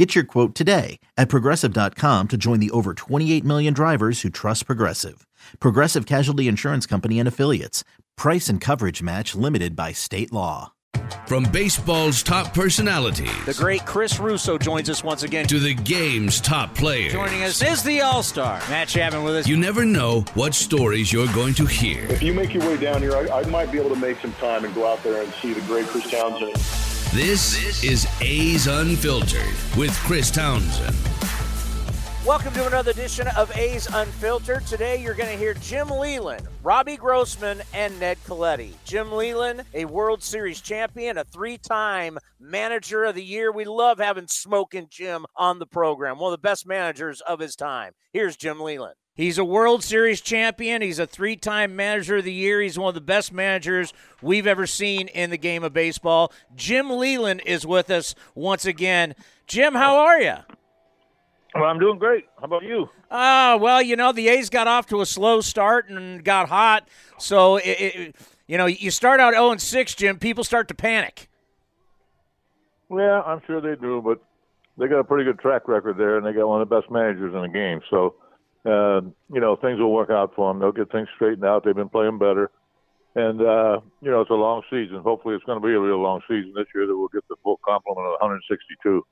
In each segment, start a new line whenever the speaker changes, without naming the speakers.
Get your quote today at progressive.com to join the over 28 million drivers who trust Progressive. Progressive Casualty Insurance Company and Affiliates. Price and coverage match limited by state law.
From baseball's top personalities,
The great Chris Russo joins us once again.
to the game's top players.
Joining us is the All Star, Matt Chapman with us.
You never know what stories you're going to hear.
If you make your way down here, I, I might be able to make some time and go out there and see the great Chris Townsend.
This is A's Unfiltered with Chris Townsend.
Welcome to another edition of A's Unfiltered. Today you're going to hear Jim Leyland, Robbie Grossman, and Ned Colletti. Jim Leyland, a World Series champion, a three-time Manager of the Year. We love having Smoking Jim on the program, one of the best managers of his time. Here's Jim Leyland. He's a World Series champion. He's a three time manager of the year. He's one of the best managers we've ever seen in the game of baseball. Jim Leyland is with us once again. Jim, how are you?
Well, I'm doing great. How about you?
Ah, well, you know, the A's got off to a slow start and got hot. So, it, it, you know, you start out 0 6, Jim, people start to panic.
Yeah, I'm sure they do, but they got a pretty good track record there, and they got one of the best managers in the game. So, uh, you know, things will work out for them. They'll get things straightened out. They've been playing better. And, uh, you know, it's a long season. Hopefully, it's going to be a real long season this year that we'll get the full complement of 162.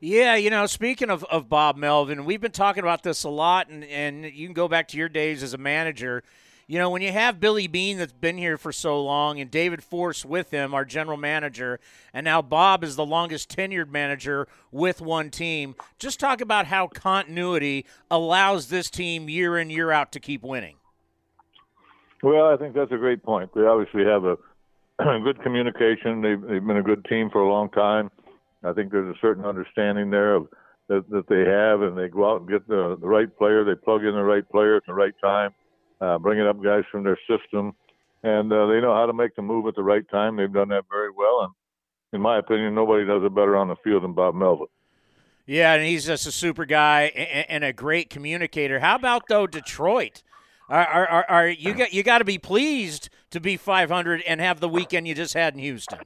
Yeah, you know, speaking of, of Bob Melvin, we've been talking about this a lot, and, and you can go back to your days as a manager. You know, when you have Billy Beane that's been here for so long and David Forst with him, our general manager, and now Bob is the longest tenured manager with one team, just talk about how continuity allows this team year in, year out to keep winning.
Well, I think that's a great point. They obviously have a good communication. They've, they've been a good team for a long time. I think there's a certain understanding there of that, that they have, and they go out and get the, the right player. They plug in the right player at the right time, uh, bringing up guys from their system, and uh, they know how to make the move at the right time. They've done that very well, and in my opinion, nobody does it better on the field than Bob Melvin.
Yeah, and he's just a super guy and, a great communicator. How about though Detroit? Are, are, are, are you got you got to be pleased to be 500 and have the weekend you just had in Houston?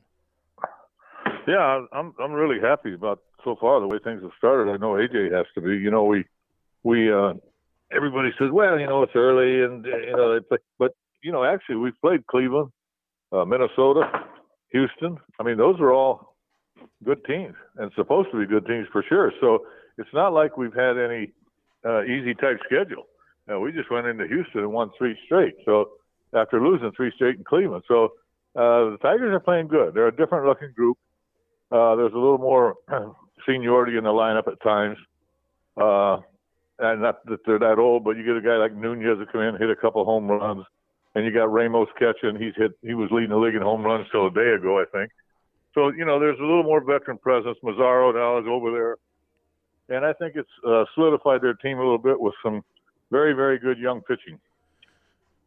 Yeah, I'm I'm really happy about so far the way things have started. I know AJ has to be. You know, we we uh, everybody says, well, you know, it's early and you know they play, but you know, actually we've played Cleveland, uh, Minnesota, Houston. I mean, those are all good teams and supposed to be good teams for sure. So it's not like we've had any uh, easy type schedule. Uh, we just went into Houston and won three straight. So after losing three straight in Cleveland, so uh, the Tigers are playing good. They're a different looking group. Uh, there's a little more seniority in the lineup at times. Uh, and not that they're that old, but you get a guy like Nunez to come in, hit a couple home runs, and you got Ramos catching. He's hit. He was leading the league in home runs till a day ago, I think. So you know, there's a little more veteran presence. Mazzaro now is over there, and I think it's uh, solidified their team a little bit with some very, very good young pitching.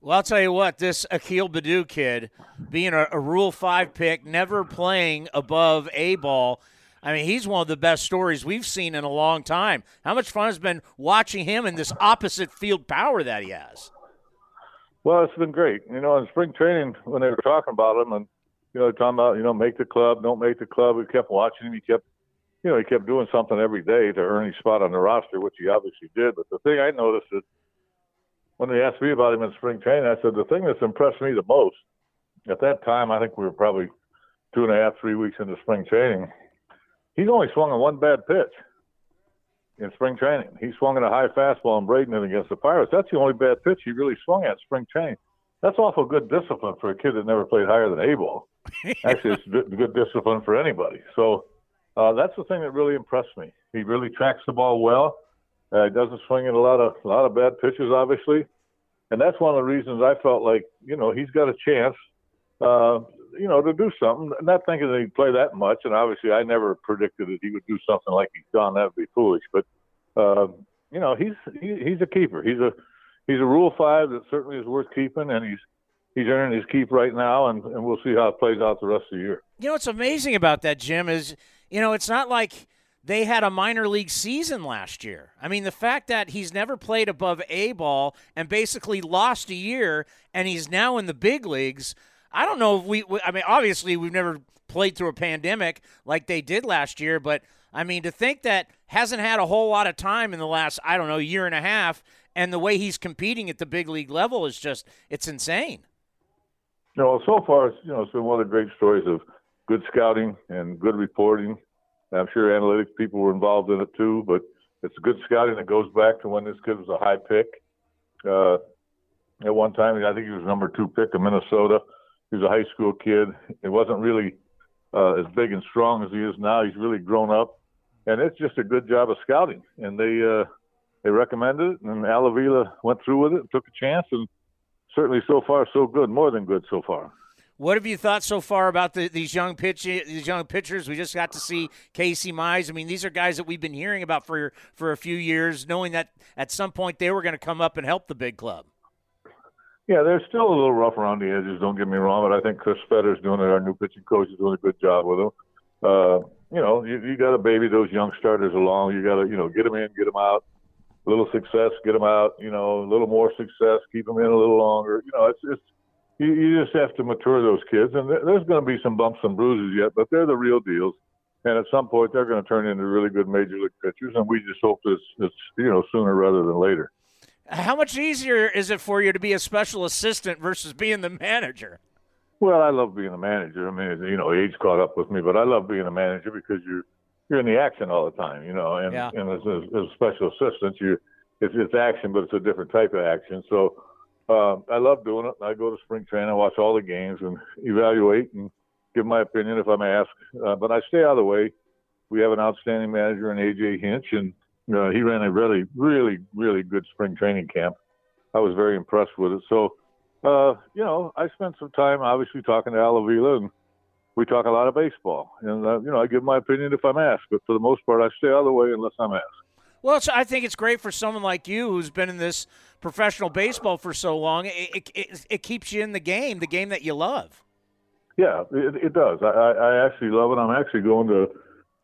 Well, I'll tell you what, this Akil Baddoo kid, being a, a Rule 5 pick, never playing above A ball, I mean, he's one of the best stories we've seen in a long time. How much fun has been watching him in this opposite field power that he has?
Well, it's been great. You know, in spring training, when they were talking about him and, you know, talking about, you know, make the club, don't make the club, we kept watching him. He kept, you know, he kept doing something every day to earn his spot on the roster, which he obviously did. But the thing I noticed is when they asked me about him in spring training, I said the thing that's impressed me the most at that time, I think we were probably two and a half, three weeks into spring training. He's only swung on one bad pitch in spring training. He swung at a high fastball in Bradenton against the Pirates. That's the only bad pitch he really swung at spring training. That's awful good discipline for a kid that never played higher than A ball. Actually, it's good, discipline for anybody. So uh, that's the thing that really impressed me. He really tracks the ball well. Uh, he doesn't swing at a lot of a lot of bad pitches, obviously, and that's one of the reasons I felt like you know he's got a chance, uh, you know, to do something. Not thinking that he'd play that much, and obviously I never predicted that he would do something like he's done. That'd be foolish, but uh, you know he's he, he's a keeper. He's a he's a Rule Five that certainly is worth keeping, and he's he's earning his keep right now, and, and we'll see how it plays out the rest of the year.
You know what's amazing about that, Jim, is you know it's not like they had a minor league season last year. I mean, the fact that he's never played above A ball and basically lost a year, and he's now in the big leagues. I don't know if we. I mean, obviously we've never played through a pandemic like they did last year, but I mean, to think that hasn't had a whole lot of time in the last, I don't know, year and a half, and the way he's competing at the big league level is just, it's insane.
No, so far, you know, it's been one of the great stories of good scouting and good reporting. I'm sure analytics people were involved in it too, but it's good scouting that goes back to when this kid was a high pick. Uh, at one time, I think he was number two pick in Minnesota. He was a high school kid. It wasn't really uh, as big and strong as he is now. He's really grown up, and it's just a good job of scouting. And they uh, they recommended it, and Al Avila went through with it, took a chance, and certainly so far so good, more than good so far.
What have you thought so far about the, these young pitch these young pitchers? We just got to see Casey Mize. I mean, these are guys that we've been hearing about for for a few years, knowing that at some point they were going to come up and help the big club.
Yeah, they're still a little rough around the edges. Don't get me wrong, but I think Chris Fetter's doing it. Our new pitching coach is doing a good job with them. Uh, you know, you, you got to baby those young starters along. You got to, you know, get them in, get them out. A little success, get them out. You know, a little more success, keep them in a little longer. You know, it's it's you, you just have to mature those kids, and there's going to be some bumps and bruises yet, but they're the real deals. And at some point, they're going to turn into really good major league pitchers, and we just hope it's, it's you know sooner rather than later.
How much easier is it for you to be a special assistant versus being the manager?
Well, I love being a manager. I mean, you know, age caught up with me, but I love being a manager because you're you're in the action all the time, you know. And
yeah.
and as, as, as a special assistant, you it's it's action, but it's a different type of action. So uh, I love doing it. I go to spring training, I watch all the games, and evaluate and give my opinion if I'm asked. Uh, but I stay out of the way. We have an outstanding manager in AJ Hinch, and uh, he ran a really, really, really good spring training camp. I was very impressed with it. So, uh, you know, I spent some time obviously talking to Al Avila, and we talk a lot of baseball. And, uh, you know, I give my opinion if I'm asked, but for the most part, I stay out of the way unless I'm asked.
Well, I think it's great for someone like you who's been in this professional baseball for so long. It, it, it keeps you in the game, the game that you love.
Yeah, it, it does. I, I actually love it. I'm actually going to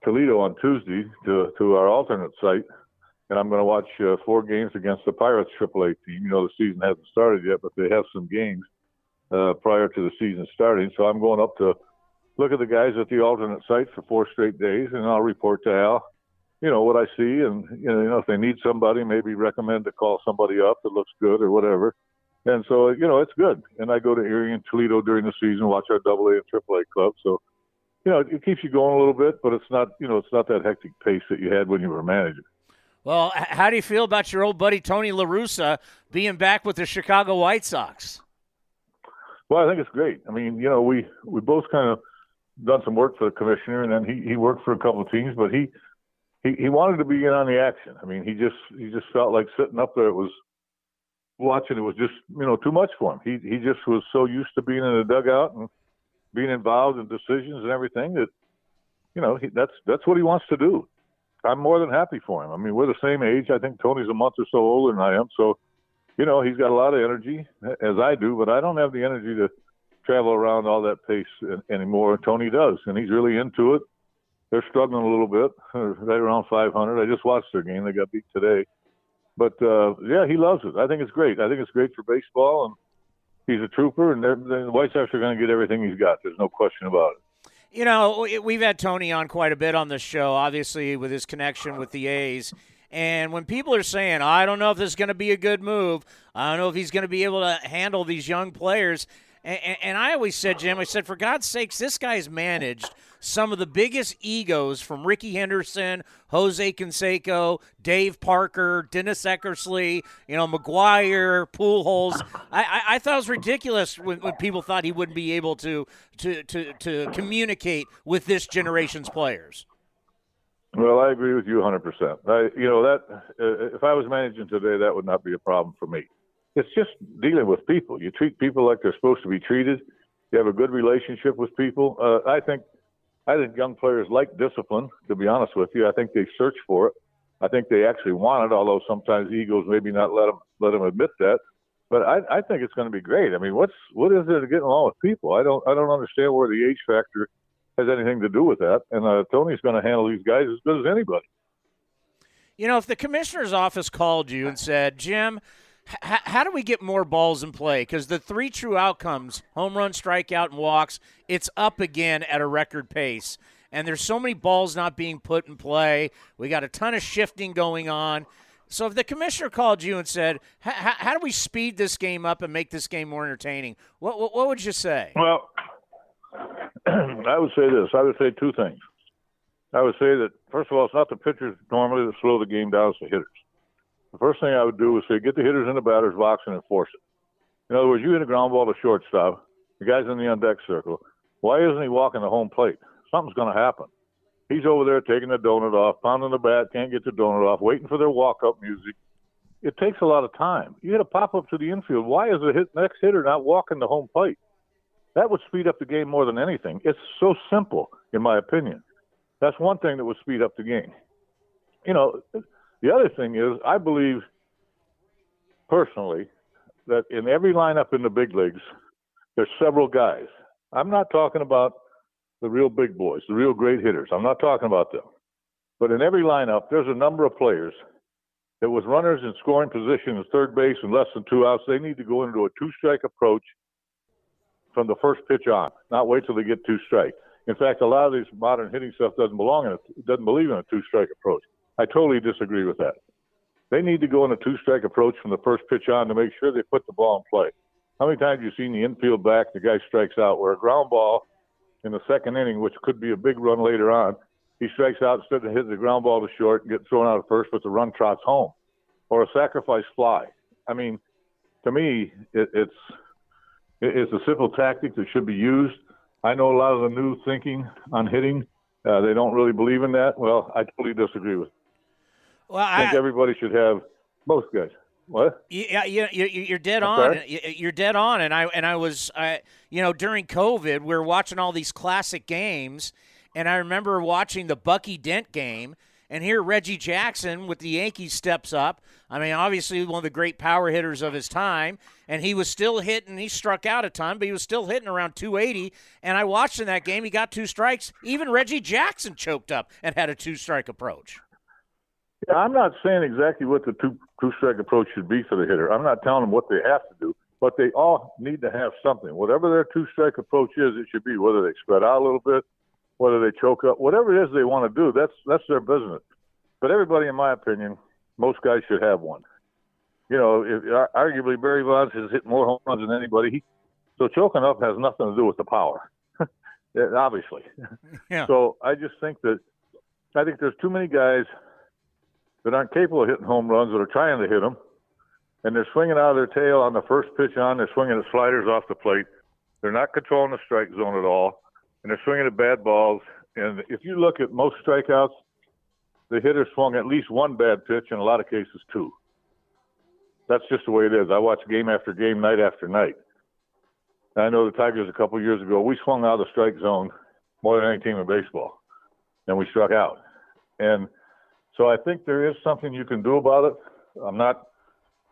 Toledo on Tuesday to to our alternate site, and I'm going to watch uh, four games against the Pirates AAA team. You know, the season hasn't started yet, but they have some games uh, prior to the season starting. So I'm going up to look at the guys at the alternate site for four straight days, and I'll report to Al. You know what I see, and you know if they need somebody, maybe recommend to call somebody up that looks good or whatever. And so you know it's good. And I go to Erie and Toledo during the season, watch our Double A and Triple A clubs. So you know, it keeps you going a little bit, but it's not, you know, it's not that hectic pace that you had when you were a manager.
Well, how do you feel about your old buddy Tony La Russa being back with the Chicago White Sox?
Well, I think it's great. I mean, you know, we we both kind of done some work for the commissioner, and then he he worked for a couple of teams, but he he he wanted to be in on the action. I mean, he just he just felt like sitting up there it was watching it was just you know too much for him. He he just was so used to being in the dugout and being involved in decisions and everything that you know he, that's that's what he wants to do. I'm more than happy for him. I mean, we're the same age. I think Tony's a month or so older than I am, so you know he's got a lot of energy as I do, but I don't have the energy to travel around all that pace anymore. Tony does, and he's really into it. They're struggling a little bit, right around 500. I just watched their game; they got beat today. But uh, yeah, he loves it. I think it's great. I think it's great for baseball, and he's a trooper, and the White Sox are going to get everything he's got. There's no question about it.
You know, we've had Tony on quite a bit on this show, obviously with his connection with the A's. And when people are saying, I don't know if this is going to be a good move, I don't know if he's going to be able to handle these young players. And, and, I always said, Jim, I said, for God's sakes, this guy's managed some of the biggest egos from Rickey Henderson, Jose Canseco, Dave Parker, Dennis Eckersley, you know, McGwire, Pujols. I, I, I thought it was ridiculous when, when, people thought he wouldn't be able to, to, to, to communicate with this generation's players.
Well, I agree with you 100%. I, you know, that uh, if I was managing today, that would not be a problem for me. It's just dealing with people. You treat people like they're supposed to be treated. You have a good relationship with people. Uh, I think I think young players like discipline. To be honest with you, I think they search for it. I think they actually want it, although sometimes egos maybe not let them let them admit that. But I, I think it's going to be great. I mean, what's what is there to get along with people? I don't I don't understand where the age factor has anything to do with that. And uh, Tony's going to handle these guys as good as anybody.
You know, if the commissioner's office called you and said, Jim, h- how do we get more balls in play? Because the three true outcomes home run, strikeout, and walks it's up again at a record pace. And there's so many balls not being put in play. We got a ton of shifting going on. So if the commissioner called you and said, "How do we speed this game up and make this game more entertaining?" What what, what would you say?
Well, I would say this. I would say two things. I would say that first of all, it's not the pitchers normally that slow the game down; it's the hitters. The first thing I would do is say get the hitters in the batter's box and enforce it. In other words, you hit a ground ball to shortstop, the guy's in the on deck circle. Why isn't he walking the home plate? Something's going to happen. He's over there taking the donut off, pounding the bat, can't get the donut off, waiting for their walk up music. It takes a lot of time. You hit a pop up to the infield. Why is the hit, next hitter not walking the home plate? That would speed up the game more than anything. It's so simple, in my opinion. That's one thing that would speed up the game. You know, the other thing is, I believe personally that in every lineup in the big leagues, there's several guys. I'm not talking about the real big boys, the real great hitters. I'm not talking about them. But in every lineup, there's a number of players that with runners in scoring position at third base and less than two outs, they need to go into a two strike approach from the first pitch on, not wait till they get two strike. In fact, a lot of these modern hitting stuff doesn't belong in it, doesn't believe in a two strike approach. I totally disagree with that. They need to go in a two strike approach from the first pitch on to make sure they put the ball in play. How many times have you seen the infield back, the guy strikes out, where a ground ball in the second inning, which could be a big run later on, he strikes out instead of hitting the ground ball to short and get thrown out at first, but the run trots home, or a sacrifice fly. I mean, to me, it, it's it's a simple tactic that should be used. I know a lot of the new thinking on hitting, uh, they don't really believe in that. Well, I totally disagree with.
Well,
I think everybody should have most guys. What?
Yeah, you, you, you're dead on. You're dead on. And I and I was, I, you know, during COVID, we were watching all these classic games, and I remember watching the Bucky Dent game, and here Reggie Jackson with the Yankees steps up. I mean, obviously one of the great power hitters of his time, and he was still hitting. He struck out a ton, but he was still hitting around 280. And I watched in that game, he got two strikes. Even Reggie Jackson choked up and had a two strike approach.
Yeah, I'm not saying exactly what the two two strike approach should be for the hitter. I'm not telling them what they have to do, but they all need to have something. Whatever their two strike approach is, it should be whether they spread out a little bit, whether they choke up, whatever it is they want to do. That's that's their business. But everybody, in my opinion, most guys should have one. You know, if, arguably Barry Bonds has hit more home runs than anybody. He, so choking up has nothing to do with the power, obviously.
Yeah.
So I just think that I think there's too many guys that aren't capable of hitting home runs that are trying to hit them, and they're swinging out of their tail on the first pitch on. They're swinging at sliders off the plate. They're not controlling the strike zone at all, and they're swinging at bad balls. And if you look at most strikeouts, the hitter swung at least one bad pitch, in a lot of cases two. That's just the way it is. I watch game after game, night after night. I know the Tigers a couple years ago, we swung out of the strike zone more than any team in baseball, and we struck out. And so I think there is something you can do about it. I'm not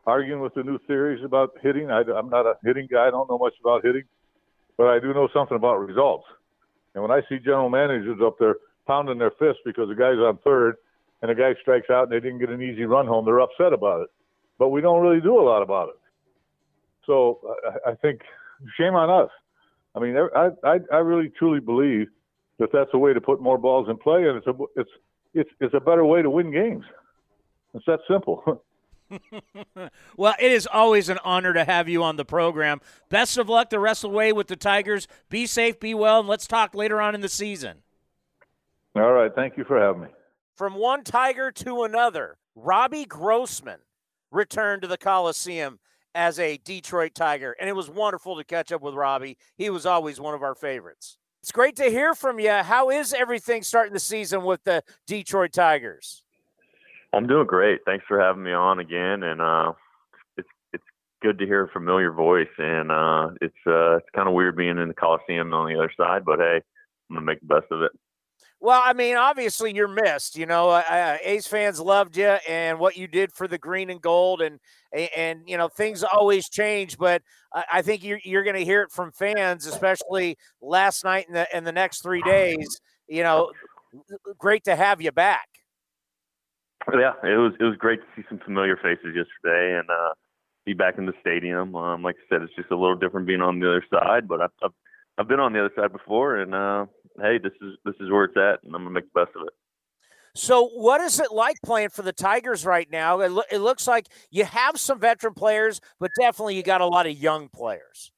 arguing with the new theories about hitting. I, am not a hitting guy. I don't know much about hitting, but I do know something about results. And when I see general managers up there pounding their fists because the guy's on third and the guy strikes out and they didn't get an easy run home, they're upset about it. But we don't really do a lot about it. So I, I think shame on us. I mean, I, I, I really truly believe that that's a way to put more balls in play, and it's a, it's it's it's a better way to win games. It's that simple.
well, it is always an honor to have you on the program. Best of luck the rest of the way with the Tigers. Be safe, be well, and let's talk later on in the season.
All right. Thank you for having me.
From one Tiger to another, Robbie Grossman returned to the Coliseum as a Detroit Tiger, and it was wonderful to catch up with Robbie. He was always one of our favorites. It's great to hear from you. How is everything starting the season with the Detroit Tigers?
I'm doing great. Thanks for having me on again, and uh, it's it's good to hear a familiar voice. And uh, it's uh, it's kind of weird being in the Coliseum on the other side, but hey, I'm gonna make the best of it.
Well, I mean, obviously you're missed. You know, uh, A's fans loved you and what you did for the green and gold, and and you know things always change. But I think you're you're going to hear it from fans, especially last night and the and the next three days. You know, great to have you back.
Yeah, it was it was great to see some familiar faces yesterday and uh, be back in the stadium. Um, like I said, it's just a little different being on the other side, but I've, I've I've been on the other side before, and uh, hey, this is this is where it's at, and I'm gonna make the best of it.
So, what is it like playing for the Tigers right now? It, lo- it looks like you have some veteran players, but definitely you got a lot of young players.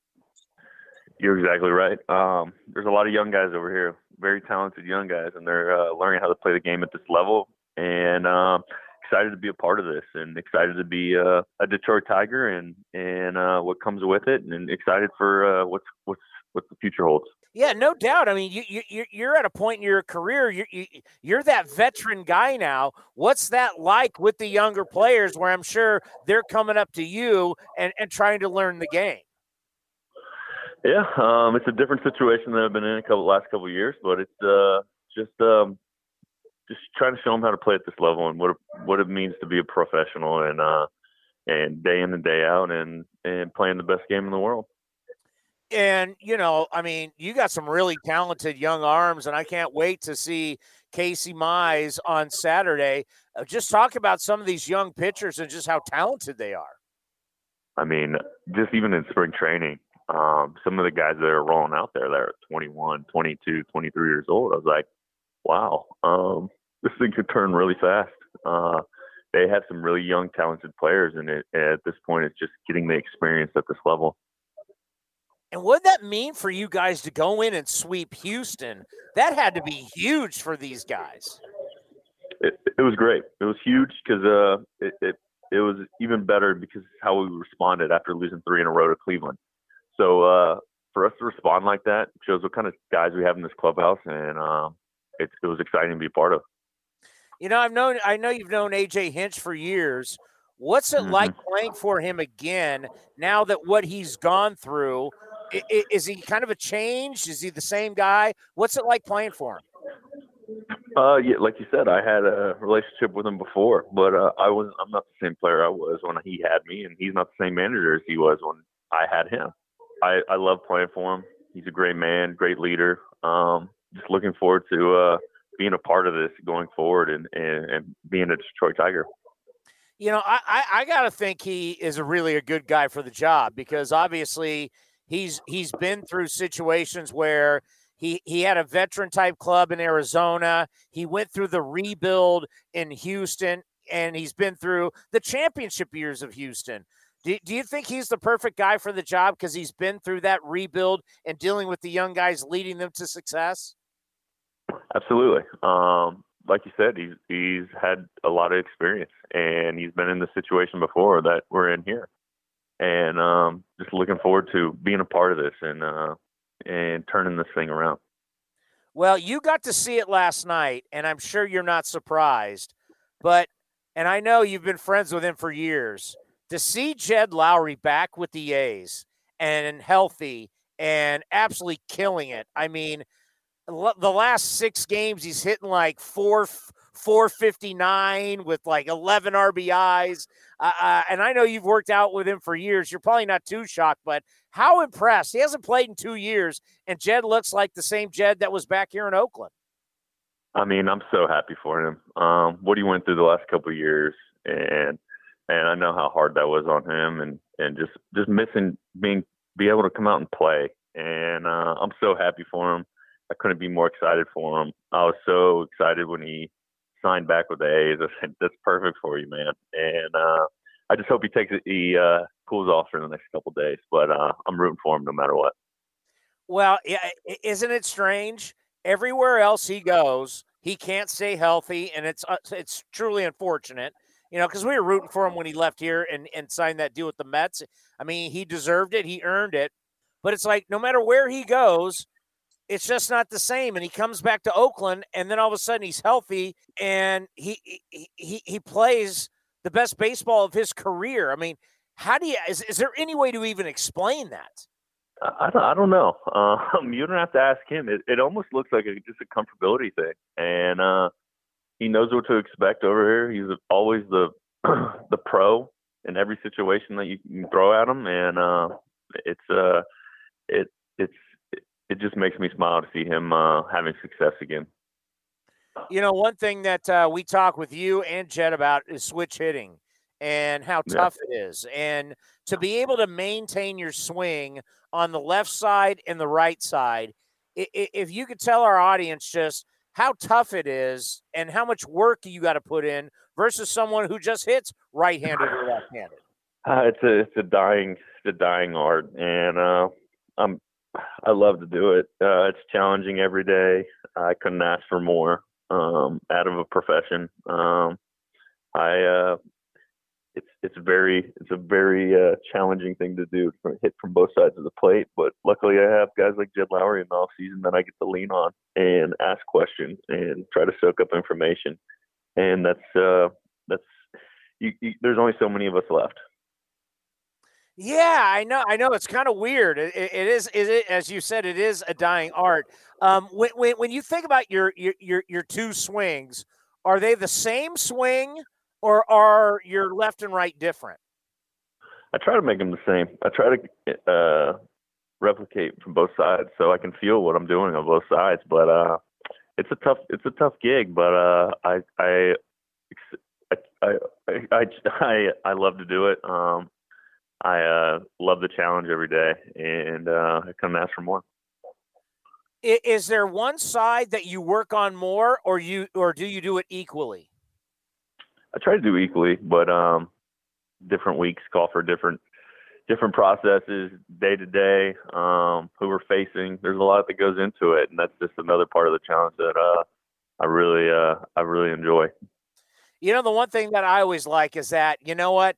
You're exactly right. Um, there's a lot of young guys over here, very talented young guys, and they're uh, learning how to play the game at this level. And um, excited to be a part of this, and excited to be uh, a Detroit Tiger, and and uh, what comes with it, and excited for uh, what's what's what the future holds.
Yeah, no doubt. I mean, you you you're at a point in your career. You you you're that veteran guy now. What's that like with the younger players? Where I'm sure they're coming up to you and and trying to learn the game.
Yeah, um, it's a different situation than I've been in a couple last couple years, but it's uh, just um, just trying to show them how to play at this level and what it, what it means to be a professional and uh, and day in and day out and and playing the best game in the world
and you know, I mean, you got some really talented young arms, and I can't wait to see Casey Mize on Saturday. Uh, just talk about some of these young pitchers and just how talented they are.
I mean, just even in spring training, um, some of the guys that are rolling out there that are 21, 22, 23 years old, I was like, wow, um, this thing could turn really fast. Uh, they have some really young, talented players, and it, at this point, it's just getting the experience at this level.
And what did that mean for you guys to go in and sweep Houston? That had to be huge for these guys.
It, it was great. It was huge because uh, it, it it was even better because how we responded after losing three in a row to Cleveland. So uh, for us to respond like that shows what kind of guys we have in this clubhouse, and uh, it, it was exciting to be part of.
You know, I've known I know you've known AJ Hinch for years. What's it mm-hmm. like playing for him again now that what he's gone through is he kind of a change? Is he the same guy? What's it like playing for him?
Uh, yeah, like you said, I had a relationship with him before, but uh, I was I'm not the same player I was when he had me, and he's not the same manager as he was when I had him. I I love playing for him. He's a great man, great leader. Um, just looking forward to uh, being a part of this going forward and, and, and being a Detroit Tiger.
You know, I, I, I got to think he is a really a good guy for the job because obviously He's he's been through situations where he he had a veteran type club in Arizona. He went through the rebuild in Houston, and he's been through the championship years of Houston. Do, do you think he's the perfect guy for the job because he's been through that rebuild and dealing with the young guys, leading them to success?
Absolutely. Um, like you said, he's he's had a lot of experience, and he's been in the situation before that we're in here and um, just looking forward to being a part of this and uh, and turning this thing around.
Well, you got to see it last night, and I'm sure you're not surprised. But and I know you've been friends with him for years. To see Jed Lowrie back with the A's and healthy and absolutely killing it. I mean, the last six games he's hitting like four 459 with like 11 RBIs. Uh, uh, and I know you've worked out with him for years. You're probably not too shocked, but how impressed? He hasn't played in two years, and Jed looks like the same Jed that was back here in Oakland.
I mean, I'm so happy for him. Um, what he went through the last couple of years, and and I know how hard that was on him, and and just just missing being be able to come out and play. And uh, I'm so happy for him. I couldn't be more excited for him. I was so excited when he signed back with the A's. I said, "That's perfect for you, man." And uh, I just hope he takes it, he uh, cools off for the next couple days. But uh, I'm rooting for him no matter what.
Well, isn't it strange? Everywhere else he goes, he can't stay healthy, and it's uh, it's truly unfortunate. You know, because we were rooting for him when he left here and, and signed that deal with the Mets. I mean, he deserved it. He earned it. But it's like no matter where he goes, it's just not the same. And he comes back to Oakland, and then all of a sudden he's healthy and he he he, plays the best baseball of his career. I mean, how do you is, is there any way to even explain that?
I, I don't know. Um, you don't have to ask him. It, it almost looks like a, just a comfortability thing, and uh, he knows what to expect over here. He's always the the pro in every situation that you throw at him, and uh, it's uh, it it's it just makes me smile to see him uh, having success again.
You know, one thing that uh, we talk with you and Jed about is switch hitting and how tough yeah. it is. And to be able to maintain your swing on the left side and the right side, if you could tell our audience just how tough it is and how much work you got to put in versus someone who just hits right-handed or left-handed.
Uh, it's a it's a dying it's a dying art, and uh, I'm I love to do it. Uh, it's challenging every day. I couldn't ask for more um, out of a profession. Um, I uh, it's it's very it's a very uh, challenging thing to do hit from both sides of the plate. But luckily, I have guys like Jed Lowrie in the off season that I get to lean on and ask questions and try to soak up information. And that's uh, that's you, you, there's only so many of us left.
Yeah, I know. I know it's kind of weird. It, it is. Is it as you said? It is a dying art. Um, when, when when you think about your your your, your two swings, are they the same swing, or are your left and right different?
I try to make them the same. I try to uh, replicate from both sides so I can feel what I'm doing on both sides. But uh, it's a tough it's a tough gig. But uh, I I I I I I love to do it. Um, I uh, love the challenge every day, and uh, I come ask for more.
Is there one side that you work on more, or you, or do you do it equally?
I try to do equally, but um, different weeks call for different different processes day to day. Um, who we're facing, there's a lot that goes into it, and that's just another part of the challenge that uh, I really uh, I really enjoy.
You know, the one thing that I always like is that you know what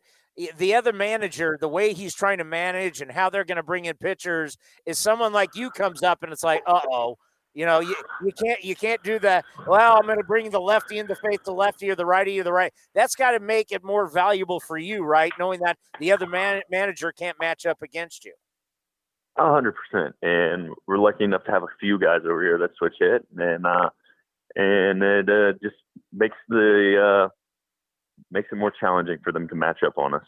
the other manager, the way he's trying to manage and how they're going to bring in pitchers is someone like you comes up and it's like, uh oh, you know, you, you can't you can't do that. Well, I'm going to bring the lefty in to face the lefty or the righty or the right. That's got to make it more valuable for you, right? Knowing that the other man, manager can't match up against you.
A hundred percent, and we're lucky enough to have a few guys over here that switch hit, and uh, and it uh, just makes the uh, makes it more challenging for them to match up on us.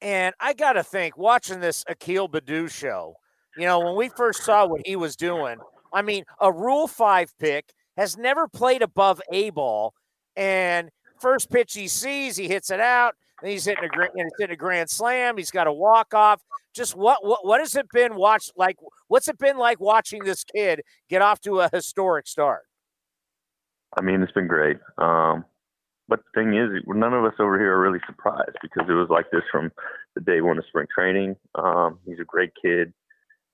And I got to think, watching this Akil Baddoo show, you know, when we first saw what he was doing, I mean, a Rule 5 pick has never played above A ball. And first pitch he sees, he hits it out. Then he's hitting a grand, he's hitting a grand slam. He's got a walk off. Just what, what what has it been watch like? What's it been like watching this kid get off to a historic start?
I mean, it's been great. Um, but the thing is, none of us over here are really surprised because it was like this from the day one of spring training. Um, he's a great kid.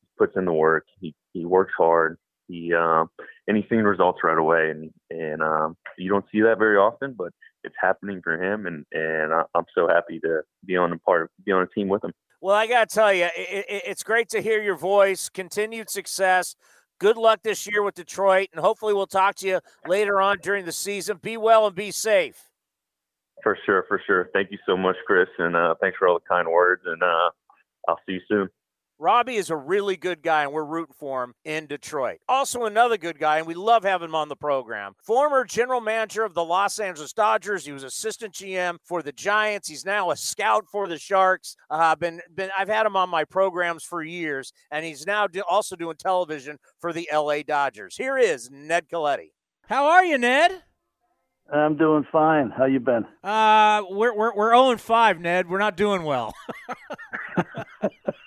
He puts in the work. He he works hard. He um, and he's seeing results right away. And and um, you don't see that very often, but it's happening for him. And and I'm so happy to be on a part be on a team with him.
Well, I got to tell you, it, it, it's great to hear your voice. Continued success. Good luck this year with Detroit, and hopefully we'll talk to you later on during the season. Be well and be safe.
For sure, for sure. Thank you so much, Chris, and uh, thanks for all the kind words. And uh, I'll see you soon.
Robbie is a really good guy, and we're rooting for him in Detroit. Also, another good guy, and we love having him on the program. Former general manager of the Los Angeles Dodgers. He was assistant GM for the Giants. He's now a scout for the Sharks. Uh, been, been, I've had him on my programs for years, and he's now do, also doing television for the LA Dodgers. Here is Ned Colletti. How are you, Ned?
I'm doing fine. How you been?
Uh, we're we're we're 0 and 5, Ned. We're not doing well.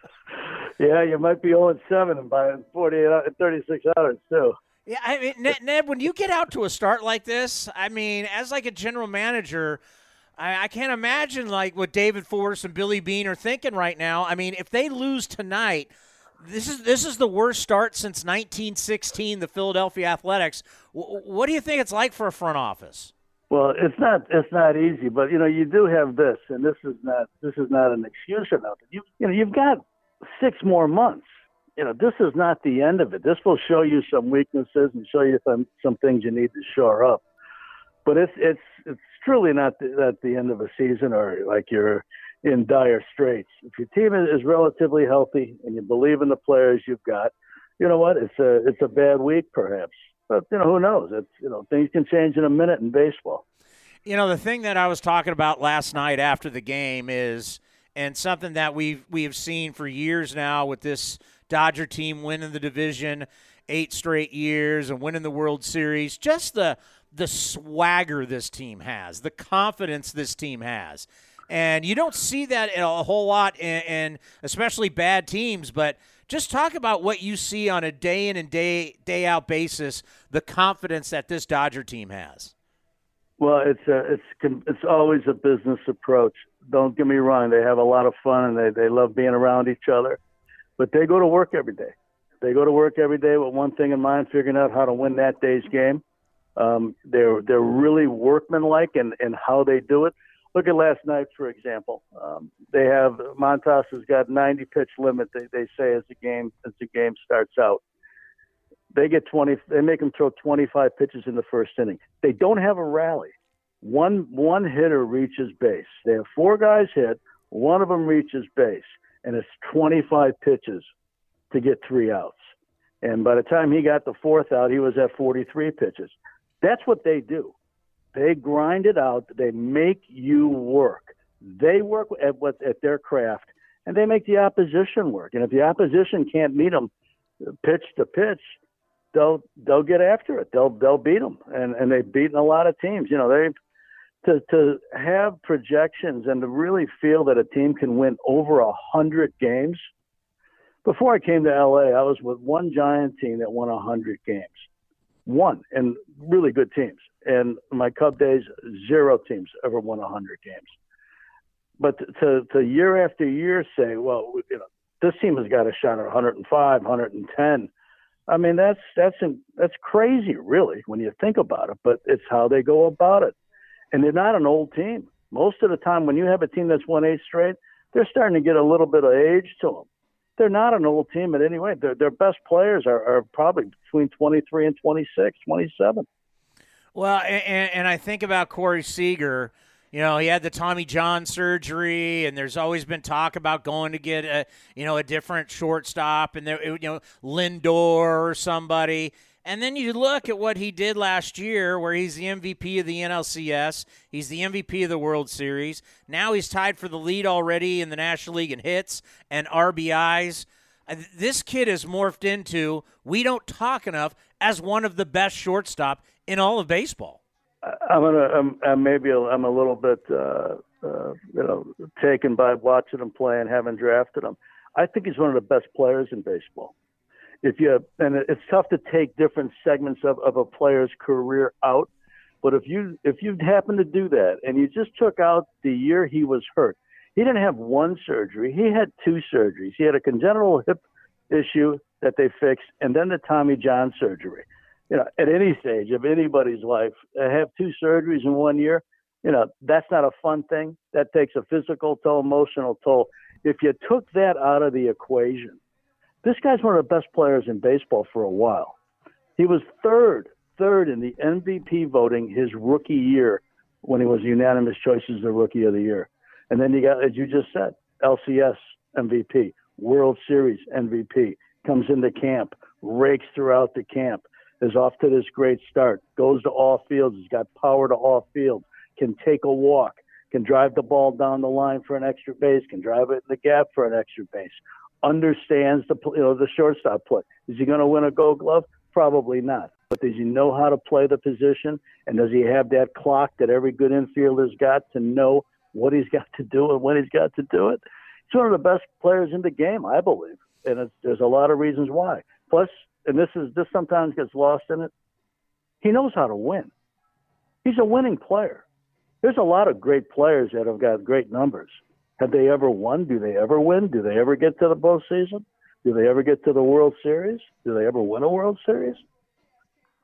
yeah, you might be 0 7 and by 48, uh, 36 hours too.
Yeah, I mean, Ned, Ned, when you get out to a start like this, I mean, as like a general manager, I, I can't imagine like what David Forst and Billy Beane are thinking right now. I mean, if they lose tonight, this is this is the worst start since 1916. The Philadelphia Athletics. W- what do you think it's like for a front office?
Well, it's not it's not easy, but you know you do have this, and this is not this is not an excuse or nothing. You you know you've got six more months. You know this is not the end of it. This will show you some weaknesses and show you some some things you need to shore up. But it's it's it's truly not the, at the end of a season or like you're in dire straits. If your team is relatively healthy and you believe in the players you've got, you know what? It's a it's a bad week perhaps, but you know who knows? It's you know things can change in a minute in baseball.
You know the thing that I was talking about last night after the game is, and something that we've we have seen for years now with this Dodger team winning the division eight straight years and winning the World Series. Just the the swagger this team has, the confidence this team has. And you don't see that a whole lot in, in, especially bad teams, but just talk about what you see on a day in and day day out basis, the confidence that this Dodger team has.
Well, it's a, it's it's always a business approach. Don't get me wrong; they have a lot of fun and they they love being around each other, but they go to work every day. They go to work every day with one thing in mind, figuring out how to win that day's game. Um, they're they're really workmanlike in, in how they do it. Look at last night, for example. Um, they have Montas has got 90 pitch limit. They, they say as the game as the game starts out, they get 20. They make them throw 25 pitches in the first inning. They don't have a rally. One one hitter reaches base. They have four guys hit. One of them reaches base, and it's 25 pitches to get three outs. And by the time he got the fourth out, he was at 43 pitches. That's what they do. They grind it out. They make you work. They work at what at their craft, and they make the opposition work. And if the opposition can't meet them pitch to pitch, they'll they'll get after it. They'll they'll beat them, and and they've beaten a lot of teams. You know they to to have projections and to really feel that a team can win over a hundred games. Before I came to LA, I was with one Giant team that won a hundred games one and really good teams. And my Cub days, zero teams ever won a 100 games. But to, to year after year say, well, you know, this team has got a shot at 105, 110. I mean, that's that's that's crazy, really, when you think about it. But it's how they go about it, and they're not an old team. Most of the time, when you have a team that's won eight straight, they're starting to get a little bit of age to them they're not an old team in any way. Their, their best players are, are probably between 23 and 26, 27.
Well, and, and I think about Corey Seager. You know, he had the Tommy John surgery, and there's always been talk about going to get a, you know, a different shortstop, and there, you know, Lindor or somebody. And then you look at what he did last year, where he's the MVP of the NLCS, he's the MVP of the World Series. Now he's tied for the lead already in the National League in hits and RBIs. This kid has morphed into we don't talk enough as one of the best shortstop in all of baseball.
I'm gonna, I'm, I'm maybe I'm a little bit, uh, uh, you know, taken by watching him play and having drafted him. I think he's one of the best players in baseball if you and it's tough to take different segments of, of a player's career out but if you if you happen to do that and you just took out the year he was hurt he didn't have one surgery. He had two surgeries. He had a congenital hip issue that they fixed and then the tommy john surgery. You know at any stage of anybody's life have two surgeries in one year you know that's not a fun thing. That takes a physical toll emotional toll. If you took that out of the equation this guy's one of the best players in baseball for a while. He was third, third in the MVP voting his rookie year when he was unanimous choice as the rookie of the year. And then you got, as you just said, LCS MVP, World Series MVP, comes into camp, rakes throughout the camp, is off to this great start, goes to all fields, he's got power to all fields, can take a walk, can drive the ball down the line for an extra base, can drive it in the gap for an extra base understands the you know the shortstop play. Is he going to win a Gold Glove? Probably not. But does he know how to play the position? And does he have that clock that every good infielder's got to know what he's got to do and when he's got to do it? He's one of the best players in the game, I believe, and there's a lot of reasons why. Plus, and this is this sometimes gets lost in it. He knows how to win. He's a winning player. There's a lot of great players that have got great numbers have they ever won? Do they ever win? Do they ever get to the postseason? Do they ever get to the World Series? Do they ever win a World Series?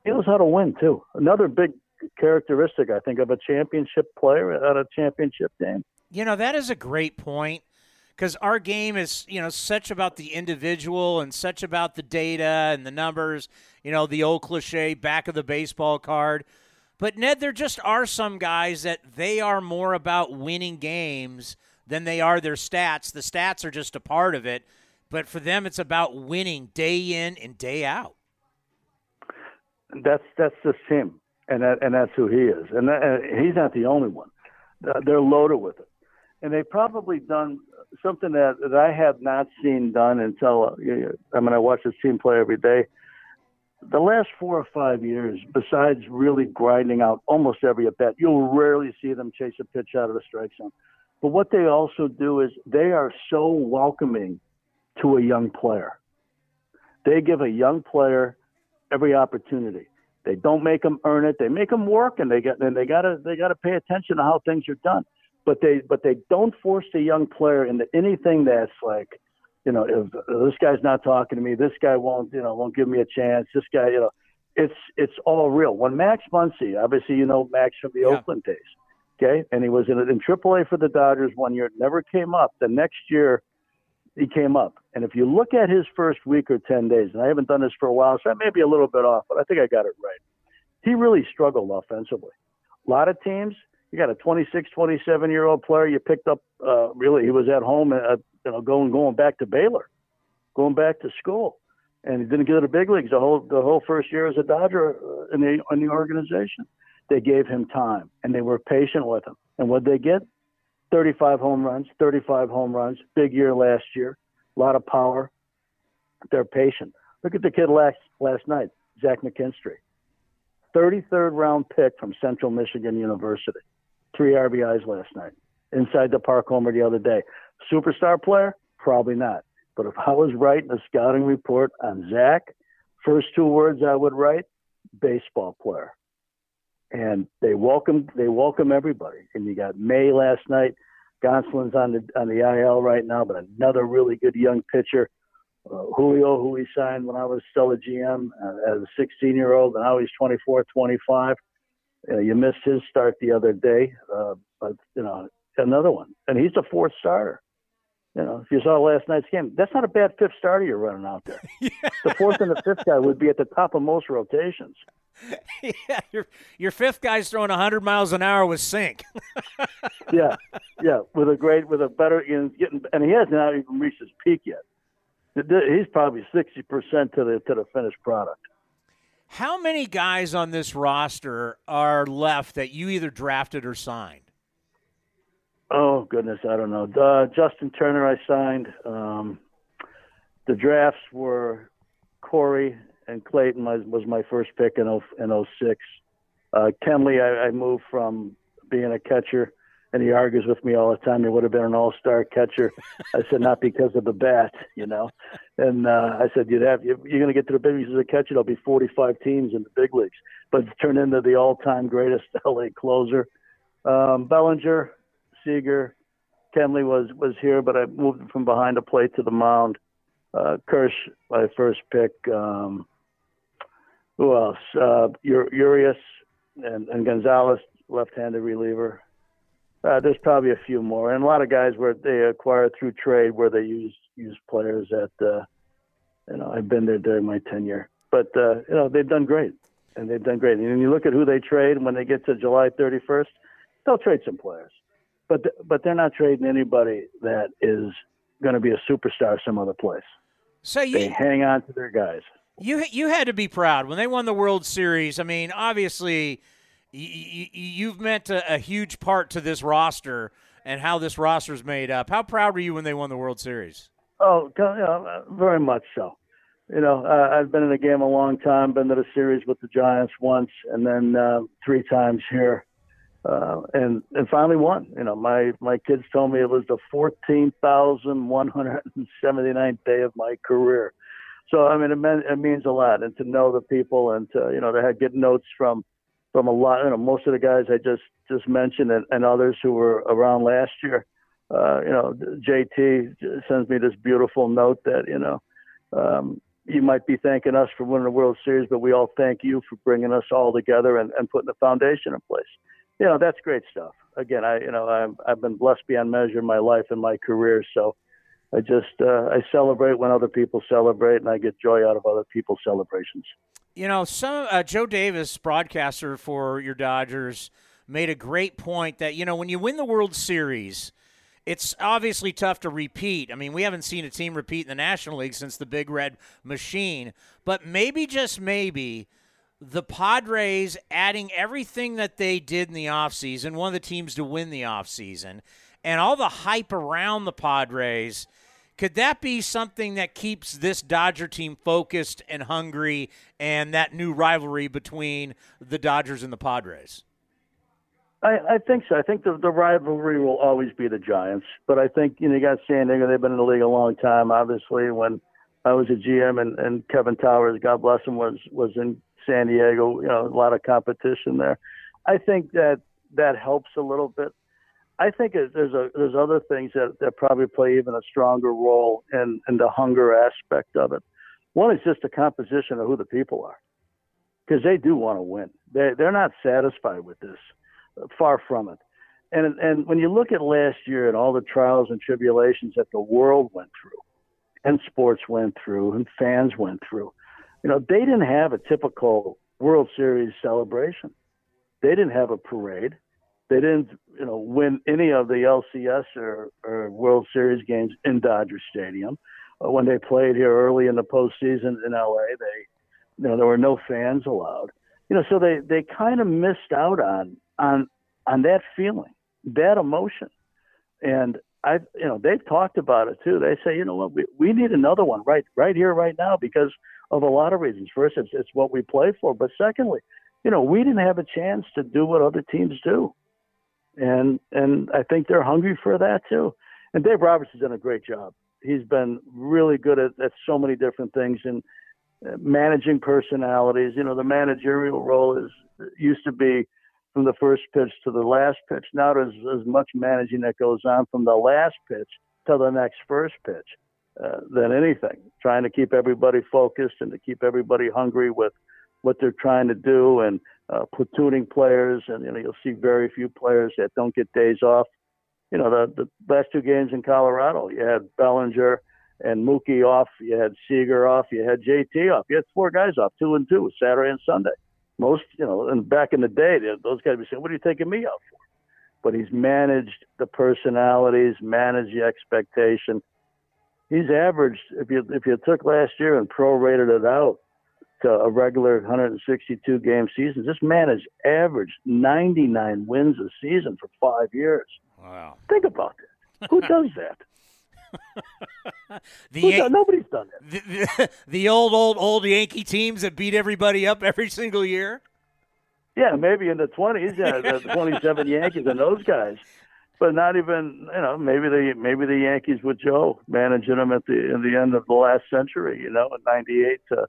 He knows how to win too. Another big characteristic, I think, of a championship player at a championship game.
You know, that is a great point because our game is, you know, such about the individual and such about the data and the numbers, you know, the old cliche back of the baseball card. But Ned, there just are some guys that they are more about winning games than they are their stats. The stats are just a part of it, but for them, it's about winning day in and day out.
That's that's just him, and that, and that's who he is, and, that, and he's not the only one. Uh, they're loaded with it, and they've probably done something that, that I have not seen done until uh, I mean I watch this team play every day. The last four or five years, besides really grinding out almost every at bat, you'll rarely see them chase a pitch out of the strike zone. But what they also do is they are so welcoming to a young player. They give a young player every opportunity. They don't make them earn it. They make them work, and they get and they gotta they gotta pay attention to how things are done. But they but they don't force the young player into anything that's like, you know, if this guy's not talking to me, this guy won't you know won't give me a chance. This guy, you know, it's it's all real. When Max Muncy, obviously you know Max from the yeah. Oakland days, okay, and he was in in AAA for the Dodgers one year, never came up. The next year he came up. And if you look at his first week or 10 days, and I haven't done this for a while, so I may be a little bit off, but I think I got it right. He really struggled offensively. A lot of teams, you got a 26, 27 year old player you picked up, uh, really, he was at home, uh, you know, going, going back to Baylor, going back to school. And he didn't get to the big leagues the whole, the whole first year as a Dodger uh, in the, in the organization. They gave him time and they were patient with him. And what they get? 35 home runs, 35 home runs, big year last year, a lot of power. They're patient. Look at the kid last last night, Zach McKinstry, 33rd round pick from Central Michigan University, three RBIs last night, inside the park homer the other day. Superstar player? Probably not. But if I was writing a scouting report on Zach, first two words I would write: baseball player and they welcome they welcome everybody. And you got May last night. Gonsolin's on the on the IL right now, but another really good young pitcher. Uh, Julio, who we signed when I was still a GM uh, as a 16 year old, and now he's 24, 25. Uh, you missed his start the other day, uh, but you know another one, and he's the fourth starter. You know, if you saw last night's game, that's not a bad fifth starter you're running out there. yeah. The fourth and the fifth guy would be at the top of most rotations.
yeah, your your fifth guy's throwing 100 miles an hour with sink.
yeah, yeah, with a great, with a better, in getting, and he hasn't even reached his peak yet. He's probably 60 percent to the to the finished product.
How many guys on this roster are left that you either drafted or signed?
Oh goodness, I don't know. Uh, Justin Turner, I signed. Um, the drafts were Corey and Clayton was, was my first pick in 0, in 06. Uh, Kenley, I, I moved from being a catcher, and he argues with me all the time. He would have been an all-star catcher. I said not because of the bat, you know. And uh, I said you'd have you're going to get to the big leagues as a catcher. There'll be 45 teams in the big leagues, but turned into the all-time greatest LA closer. Um, Bellinger, Seager, Kenley was was here, but I moved from behind the plate to the mound. Uh, Kersh, my first pick. Um, who else? Uh, Urias and, and Gonzalez, left-handed reliever. Uh, there's probably a few more, and a lot of guys where they acquired through trade, where they use use players that uh, you know I've been there during my tenure. But uh, you know they've done great, and they've done great. And you look at who they trade when they get to July 31st, they'll trade some players, but th- but they're not trading anybody that is going to be a superstar some other place.
So you,
they hang on to their guys.
You you had to be proud when they won the World Series. I mean, obviously, you, you've meant a, a, huge part to this roster and how this roster is made up. How proud were you when they won the World Series?
Oh, very much so. You know, uh, I've been in the game a long time. Been to the series with the Giants once, and then uh, three times here, uh, and and finally won. You know, my my kids told me it was the fourteen thousand one hundred and seventy ninth day of my career so I mean, it, meant, it means a lot, and to know the people, and to you know, to have, get notes from from a lot, you know, most of the guys I just just mentioned, and, and others who were around last year. Uh, you know, JT sends me this beautiful note that you know, um, you might be thanking us for winning the World Series, but we all thank you for bringing us all together and, and putting the foundation in place. You know, that's great stuff. Again, I you know I'm, I've been blessed beyond measure in my life and my career, so I just uh, I celebrate when other people celebrate, and I get joy out of other people's celebrations.
You know, some uh, Joe Davis, broadcaster for your Dodgers, made a great point that you know when you win the World Series, it's obviously tough to repeat. I mean, we haven't seen a team repeat in the National League since the Big Red Machine, but maybe just maybe the Padres adding everything that they did in the offseason, one of the teams to win the offseason, and all the hype around the Padres. Could that be something that keeps this Dodger team focused and hungry and that new rivalry between the Dodgers and the Padres?
I, I think so. I think the, the rivalry will always be the Giants, but I think you know you got San Diego. They've been in the league a long time. Obviously, when I was a GM and, and Kevin Towers, God bless him, was was in San Diego. You know, a lot of competition there. I think that that helps a little bit. I think there's a there's other things that, that probably play even a stronger role in in the hunger aspect of it. One is just the composition of who the people are, because they do want to win. They they're not satisfied with this far from it. And and when you look at last year and all the trials and tribulations that the world went through, and sports went through, and fans went through, you know, they didn't have a typical World Series celebration. They didn't have a parade. They didn't, you know, win any of the LCS or, or World Series games in Dodger Stadium. Uh, when they played here early in the postseason in LA, they, you know, there were no fans allowed. You know, so they they kind of missed out on on on that feeling, that emotion. And I, you know, they've talked about it too. They say, you know what, we, we need another one right right here, right now, because of a lot of reasons. First, it's it's what we play for, but secondly, you know, we didn't have a chance to do what other teams do, and and I think they're hungry for that too. And Dave Roberts has done a great job. He's been really good at, at so many different things and uh, managing personalities. You know, the managerial role is used to be from the first pitch to the last pitch. Now there's as much managing that goes on from the last pitch to the next first pitch uh, than anything. Trying to keep everybody focused and to keep everybody hungry with what they're trying to do and uh, platooning players. And you know you'll see very few players that don't get days off. You know the the last two games in Colorado, you had Bellinger and Mookie off, you had Seager off, you had JT off, you had four guys off, two and two, Saturday and Sunday most, you know, and back in the day, those guys would say, "What are you taking me out for?" But he's managed the personalities, managed the expectation. He's averaged if you if you took last year and prorated it out to a regular 162 game season, this man has averaged 99 wins a season for five years.
Wow!
Think about that. Who does that?
the
Yan- nobody's done
it. The, the, the, old, old, old Yankee teams that beat everybody up every single year.
Yeah, maybe in the twenties, yeah, the twenty-seven Yankees and those guys, but not even, you know, maybe the maybe the Yankees with Joe managing them at the in the end of the last century, you know, in '98 to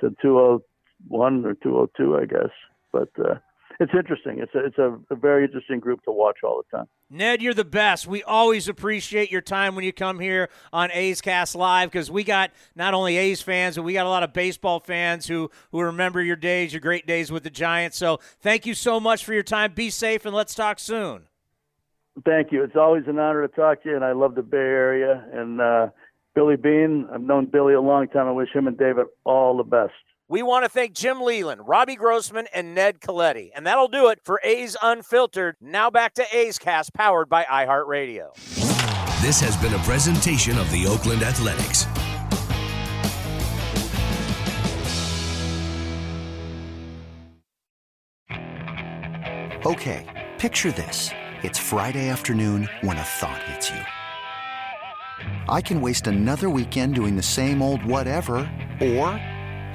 to 201 or 202, I guess. But uh, it's interesting. It's a, it's a, a, very interesting group to watch all the time.
Ned, you're the best. We always appreciate your time when you come here on A's Cast Live because we got not only A's fans, but we got a lot of baseball fans who, who remember your days, your great days with the Giants. So thank you so much for your time. Be safe and let's talk soon.
Thank you. It's always an honor to talk to you, and I love the Bay Area. And uh, Billy Beane, I've known Billy a long time. I wish him and David all the best.
We want to thank Jim Leyland, Robbie Grossman, and Ned Colletti. And that'll do it for A's Unfiltered. Now back to A's Cast, powered by iHeartRadio.
This has been a presentation of the Oakland Athletics.
Okay, picture this. It's Friday afternoon when a thought hits you. I can waste another weekend doing the same old whatever, or